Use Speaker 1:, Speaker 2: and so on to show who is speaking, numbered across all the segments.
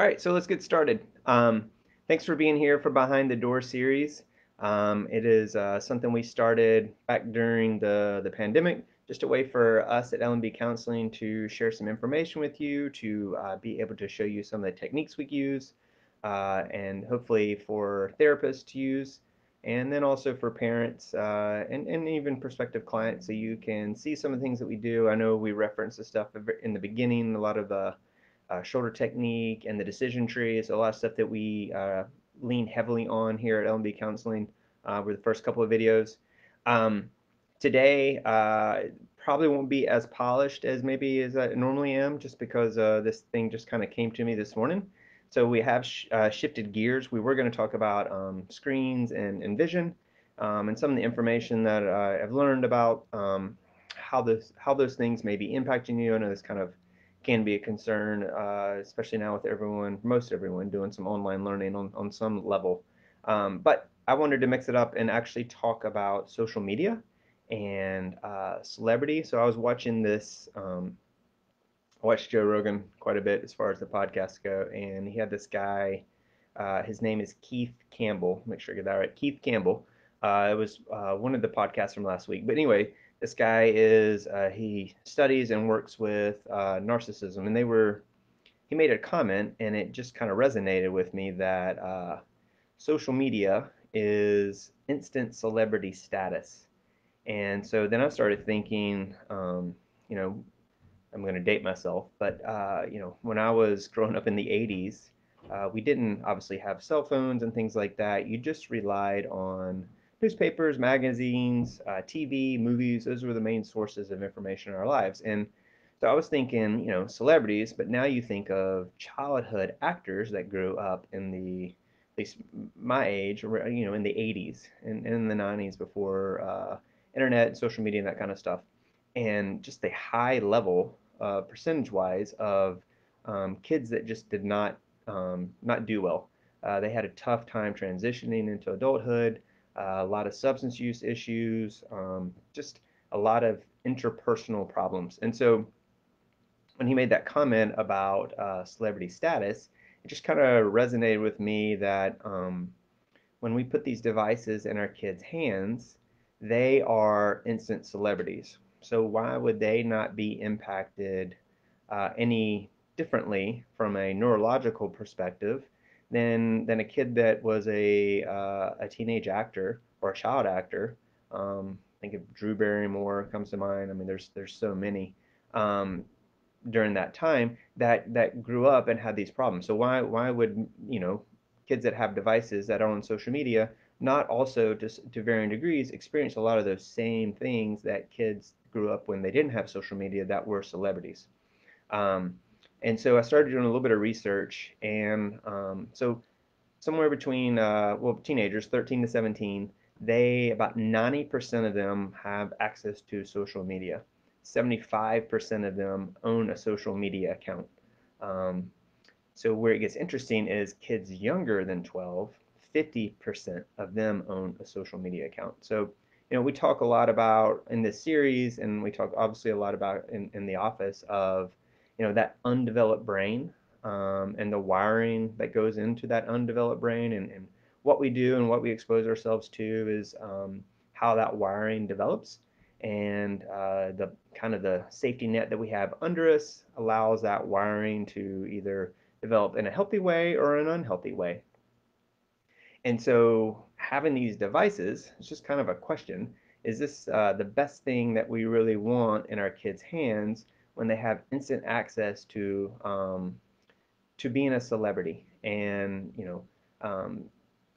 Speaker 1: All right, so let's get started. Um, thanks for being here for Behind the Door series. Um, it is uh, something we started back during the, the pandemic, just a way for us at LMB Counseling to share some information with you, to uh, be able to show you some of the techniques we use, uh, and hopefully for therapists to use, and then also for parents uh, and, and even prospective clients so you can see some of the things that we do. I know we reference the stuff in the beginning, a lot of the uh, shoulder technique and the decision tree is a lot of stuff that we uh, lean heavily on here at LMB Counseling uh, with the first couple of videos. Um, today uh, probably won't be as polished as maybe as I normally am just because uh, this thing just kind of came to me this morning. So we have sh uh, shifted gears. We were going to talk about um, screens and, and vision um, and some of the information that I've learned about um, how, this, how those things may be impacting you. I know this kind of can be a concern, uh, especially now with everyone, most everyone doing some online learning on, on some level. Um, but I wanted to mix it up and actually talk about social media and uh, celebrity. So I was watching this, um, I watched Joe Rogan quite a bit as far as the podcasts go, and he had this guy, uh, his name is Keith Campbell, make sure I get that right, Keith Campbell. Uh, it was uh, one of the podcasts from last week. But anyway, this guy is uh, he studies and works with uh, narcissism, and they were he made a comment, and it just kind of resonated with me that uh, social media is instant celebrity status, and so then I started thinking, um, you know, I'm going to date myself, but uh, you know, when I was growing up in the '80s. Uh, we didn't obviously have cell phones and things like that. You just relied on newspapers, magazines, uh, TV, movies. Those were the main sources of information in our lives. And so I was thinking, you know, celebrities, but now you think of childhood actors that grew up in the, at least my age, you know, in the 80s and, and in the 90s before uh, internet, social media, and that kind of stuff. And just the high level, uh, percentage wise, of um, kids that just did not um, not do well. Uh, they had a tough time transitioning into adulthood a lot of substance use issues, um, just a lot of interpersonal problems. And so when he made that comment about uh, celebrity status, it just kind of resonated with me that um, when we put these devices in our kids' hands, they are instant celebrities. So why would they not be impacted uh, any differently from a neurological perspective than than a kid that was a uh, a teenage actor or a child actor. Um, I think of Drew Barrymore comes to mind. I mean, there's there's so many um, during that time that that grew up and had these problems. So why why would you know kids that have devices that are on social media not also just to varying degrees experience a lot of those same things that kids grew up when they didn't have social media that were celebrities. Um, and so I started doing a little bit of research, and um, so somewhere between uh, well teenagers, 13 to 17, they about 90% of them have access to social media. 75% of them own a social media account. Um, so where it gets interesting is kids younger than 12, 50% of them own a social media account. So you know we talk a lot about in this series, and we talk obviously a lot about in, in the office of you know that undeveloped brain um, and the wiring that goes into that undeveloped brain and, and what we do and what we expose ourselves to is um, how that wiring develops. And uh, the kind of the safety net that we have under us allows that wiring to either develop in a healthy way or an unhealthy way. And so having these devices it's just kind of a question is this uh, the best thing that we really want in our kids hands when they have instant access to um, to being a celebrity and you know um,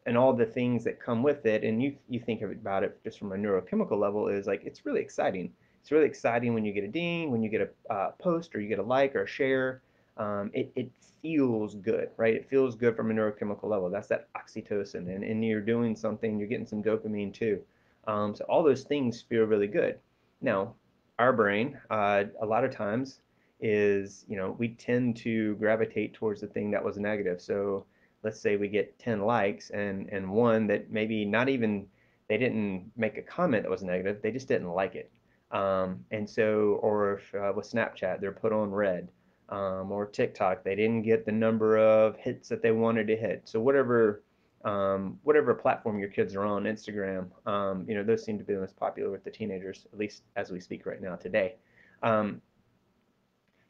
Speaker 1: and all the things that come with it. And you you think about it just from a neurochemical level is like it's really exciting. It's really exciting when you get a ding when you get a uh, post or you get a like or a share. Um, it, it feels good right? It feels good from a neurochemical level. That's that oxytocin. And, and you're doing something you're getting some dopamine too. Um, so all those things feel really good. Now our brain uh, a lot of times is you know we tend to gravitate towards the thing that was negative so let's say we get 10 likes and and one that maybe not even they didn't make a comment that was negative they just didn't like it um, and so or if uh, with snapchat they're put on red um, or TikTok. They didn't get the number of hits that they wanted to hit. So whatever um, whatever platform your kids are on, Instagram, um, you know, those seem to be the most popular with the teenagers, at least as we speak right now today. Um,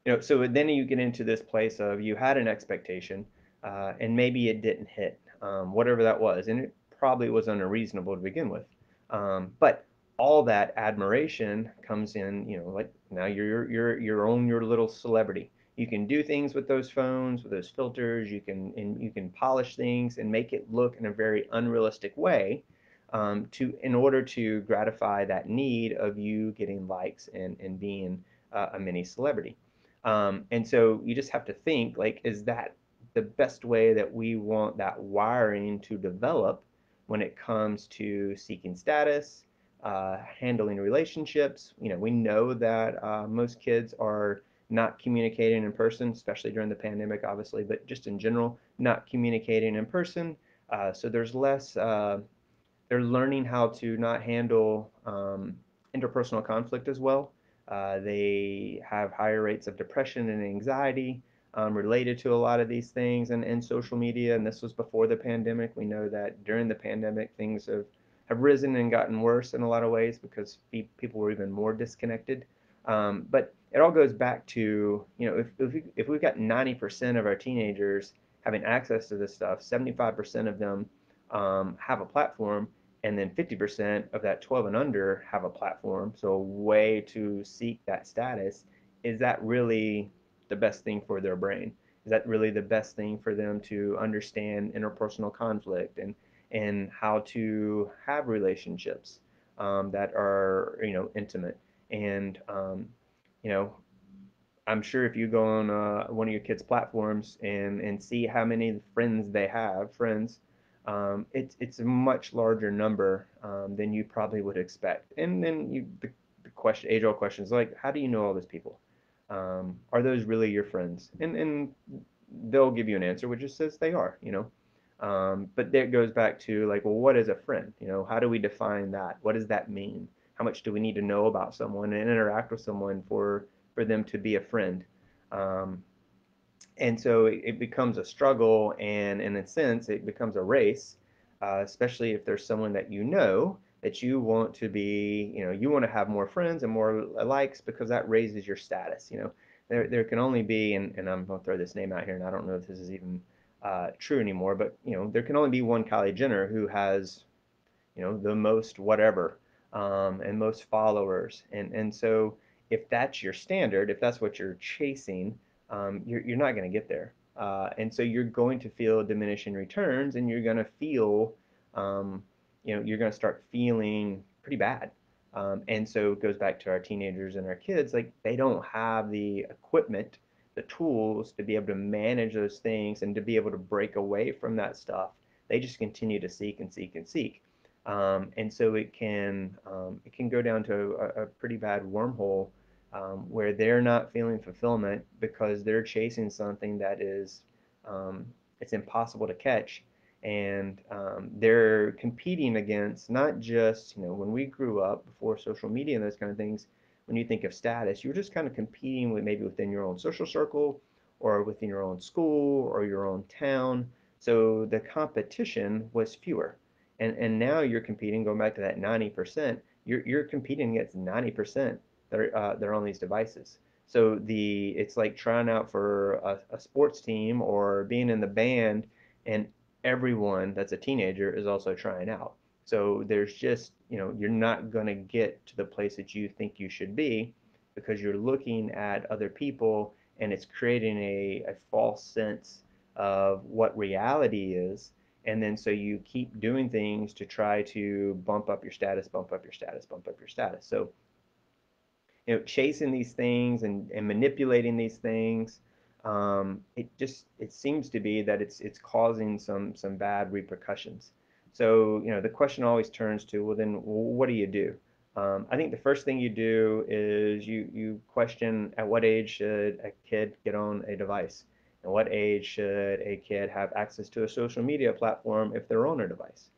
Speaker 1: you know, so then you get into this place of you had an expectation, uh, and maybe it didn't hit, um, whatever that was, and it probably was unreasonable to begin with. Um, but all that admiration comes in, you know, like now you're you're you're own your little celebrity you can do things with those phones with those filters you can and you can polish things and make it look in a very unrealistic way um, to in order to gratify that need of you getting likes and and being uh, a mini celebrity. Um, and so you just have to think like is that the best way that we want that wiring to develop when it comes to seeking status uh, handling relationships? You know we know that uh, most kids are not communicating in person, especially during the pandemic, obviously, but just in general, not communicating in person. Uh, so there's less, uh, they're learning how to not handle um, interpersonal conflict as well. Uh, they have higher rates of depression and anxiety um, related to a lot of these things and, and social media. And this was before the pandemic. We know that during the pandemic, things have, have risen and gotten worse in a lot of ways because people were even more disconnected. Um, but it all goes back to you know if if, we, if we've got 90% of our teenagers having access to this stuff, 75% of them um, have a platform, and then 50% of that 12 and under have a platform. So a way to seek that status is that really the best thing for their brain? Is that really the best thing for them to understand interpersonal conflict and and how to have relationships um, that are you know intimate and um, you know, I'm sure if you go on uh, one of your kids' platforms and and see how many friends they have, friends, um, it's it's a much larger number um, than you probably would expect. And then you the, the question, age old questions like, how do you know all these people? Um, are those really your friends? And and they'll give you an answer which just says they are, you know. Um, but that goes back to like, well, what is a friend? You know, how do we define that? What does that mean? How much do we need to know about someone and interact with someone for for them to be a friend. Um, and so it, it, becomes a struggle and in a sense it becomes a race uh, especially if there's someone that you know that you want to be you know you want to have more friends and more likes because that raises your status you know. There, there can only be and, and i'm going to throw this name out here and i don't know if this is even uh, true anymore but you know there can only be one kylie jenner who has you know the most whatever um, and most followers. And, and so if that's your standard, if that's what you're chasing, um, you're, you're not going to get there. Uh, and so you're going to feel diminishing returns and you're going to feel, um, you know, you're going to start feeling pretty bad. Um, and so it goes back to our teenagers and our kids, like they don't have the equipment, the tools to be able to manage those things and to be able to break away from that stuff. They just continue to seek and seek and seek. Um, and so it can um, it can go down to a, a pretty bad wormhole um, where they're not feeling fulfillment because they're chasing something that is um, it's impossible to catch, and um, they're competing against not just you know when we grew up before social media and those kind of things. When you think of status, you're just kind of competing with maybe within your own social circle, or within your own school or your own town. So the competition was fewer and and now you're competing going back to that 90% you're, you're competing against 90% that are, uh, are on these devices. So the it's like trying out for a, a sports team or being in the band and everyone that's a teenager is also trying out. So there's just you know you're not going to get to the place that you think you should be because you're looking at other people and it's creating a, a false sense of what reality is and then so you keep doing things to try to bump up your status bump up your status bump up your status. So you know chasing these things and, and manipulating these things um, it just it seems to be that it's it's causing some some bad repercussions. So you know the question always turns to well then what do you do? Um, I think the first thing you do is you you question at what age should a kid get on a device and what age should a kid have access to a social media platform if they're on a device?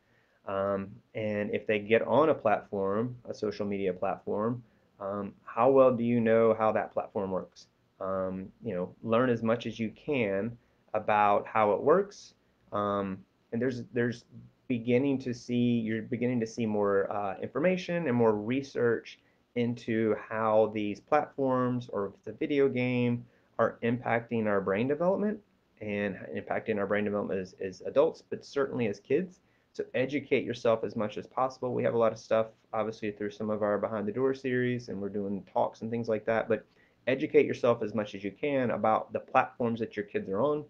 Speaker 1: Um, and if they get on a platform, a social media platform, um, how well do you know how that platform works? Um, you know, learn as much as you can about how it works. Um, and there's there's beginning to see you're beginning to see more uh, information and more research into how these platforms or if it's a video game are impacting our brain development and impacting our brain development as, as adults, but certainly as kids. So educate yourself as much as possible. We have a lot of stuff, obviously, through some of our Behind the Door series, and we're doing talks and things like that. But educate yourself as much as you can about the platforms that your kids are on.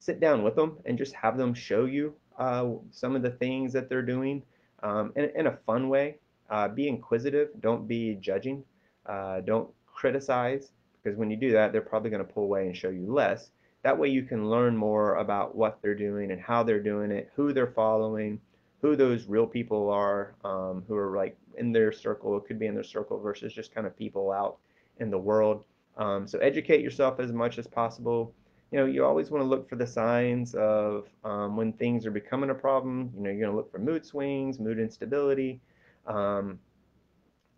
Speaker 1: Sit down with them and just have them show you uh, some of the things that they're doing um, in, in, a fun way. Uh, be inquisitive. Don't be judging. Uh, don't criticize because when you do that, they're probably going to pull away and show you less. That way you can learn more about what they're doing and how they're doing it, who they're following, who those real people are um, who are like in their circle, it could be in their circle versus just kind of people out in the world. Um, so educate yourself as much as possible. You know, you always want to look for the signs of um, when things are becoming a problem. You know, you're going to look for mood swings, mood instability, um,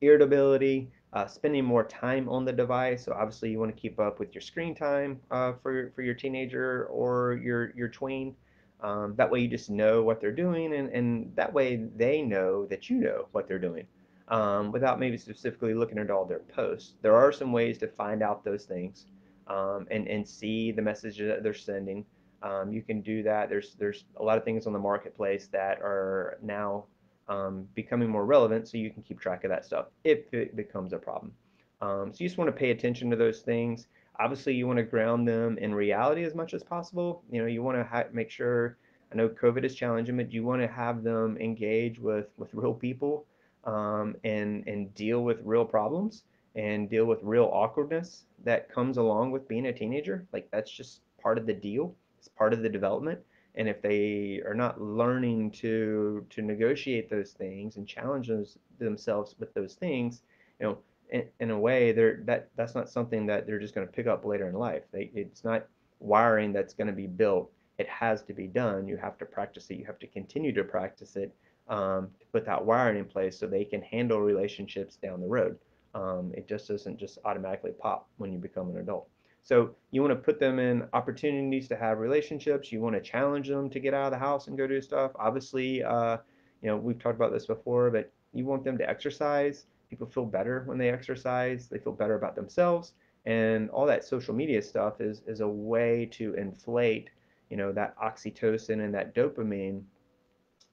Speaker 1: irritability, uh, spending more time on the device. So obviously you want to keep up with your screen time uh, for, for your teenager or your, your tween. Um, that way you just know what they're doing and, and that way they know that you know what they're doing um, without maybe specifically looking at all their posts. There are some ways to find out those things um, and, and see the messages that they're sending. Um, you can do that. There's, there's a lot of things on the marketplace that are now um, becoming more relevant so you can keep track of that stuff if it becomes a problem. Um, so you just want to pay attention to those things. Obviously, you want to ground them in reality as much as possible. You know, you want to make sure. I know COVID is challenging, but you want to have them engage with with real people um, and and deal with real problems and deal with real awkwardness that comes along with being a teenager. Like that's just part of the deal. It's part of the development and if they are not learning to to negotiate those things and challenge those, themselves with those things you know in, in a way they're that that's not something that they're just going to pick up later in life. They, it's not wiring that's going to be built. It has to be done. You have to practice it. You have to continue to practice it um, to put that wiring in place so they can handle relationships down the road. Um, it just doesn't just automatically pop when you become an adult so you want to put them in opportunities to have relationships. You want to challenge them to get out of the house and go do stuff. Obviously, uh, you know we've talked about this before, but you want them to exercise. People feel better when they exercise. They feel better about themselves, and all that social media stuff is is a way to inflate, you know, that oxytocin and that dopamine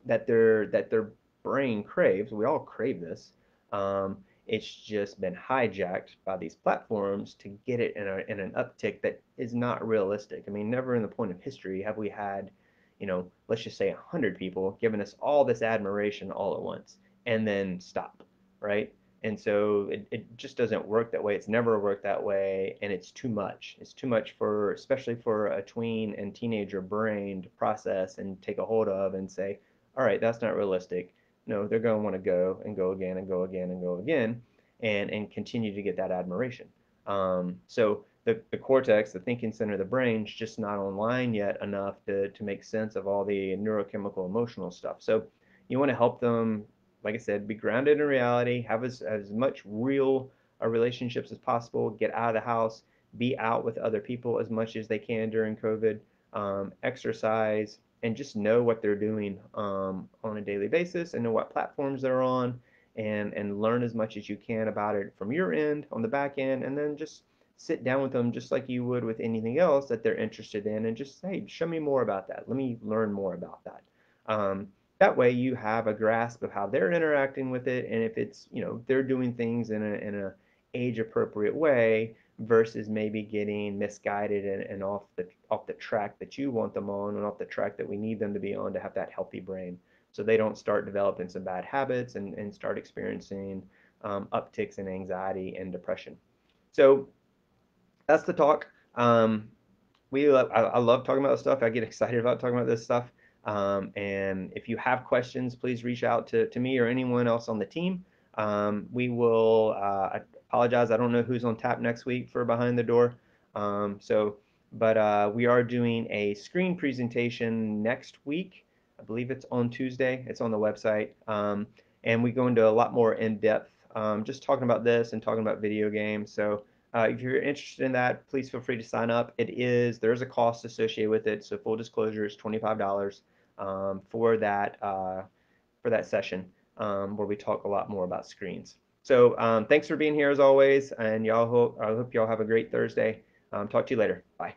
Speaker 1: that their that their brain craves. We all crave this. Um, it's just been hijacked by these platforms to get it in, a, in an uptick that is not realistic. I mean, never in the point of history have we had, you know, let's just say 100 people giving us all this admiration all at once and then stop, right? And so it, it just doesn't work that way. It's never worked that way, and it's too much. It's too much for, especially for a tween and teenager brain to process and take a hold of and say, all right, that's not realistic no, they're going to want to go and go again and go again and go again and, and continue to get that admiration. Um, so the, the cortex, the thinking center of the brain, is just not online yet enough to, to make sense of all the neurochemical emotional stuff. So you want to help them, like I said, be grounded in reality, have as, as much real uh, relationships as possible, get out of the house, be out with other people as much as they can during COVID, um, exercise, and just know what they're doing um, on a daily basis and know what platforms they're on and and learn as much as you can about it from your end on the back end and then just sit down with them just like you would with anything else that they're interested in and just say show me more about that. Let me learn more about that. Um, that way you have a grasp of how they're interacting with it and if it's you know they're doing things in a, in a age appropriate way versus maybe getting misguided and, and off the off the track that you want them on and off the track that we need them to be on to have that healthy brain. So they don't start developing some bad habits and, and start experiencing um, upticks in anxiety and depression. So that's the talk. Um, we love, I, I, love talking about this stuff. I get excited about talking about this stuff. Um, and if you have questions please reach out to, to me or anyone else on the team. Um, we will uh, apologize. I don't know who's on tap next week for Behind the Door. Um, so, but uh, we are doing a screen presentation next week. I believe it's on Tuesday. It's on the website. Um, and we go into a lot more in depth, um, just talking about this and talking about video games. So uh, if you're interested in that, please feel free to sign up. It is there's a cost associated with it, so full disclosure is $25 um, for that uh, for that session um, where we talk a lot more about screens. So um, thanks for being here as always, and y'all hope I hope y'all have a great Thursday. Um, talk to you later. Bye.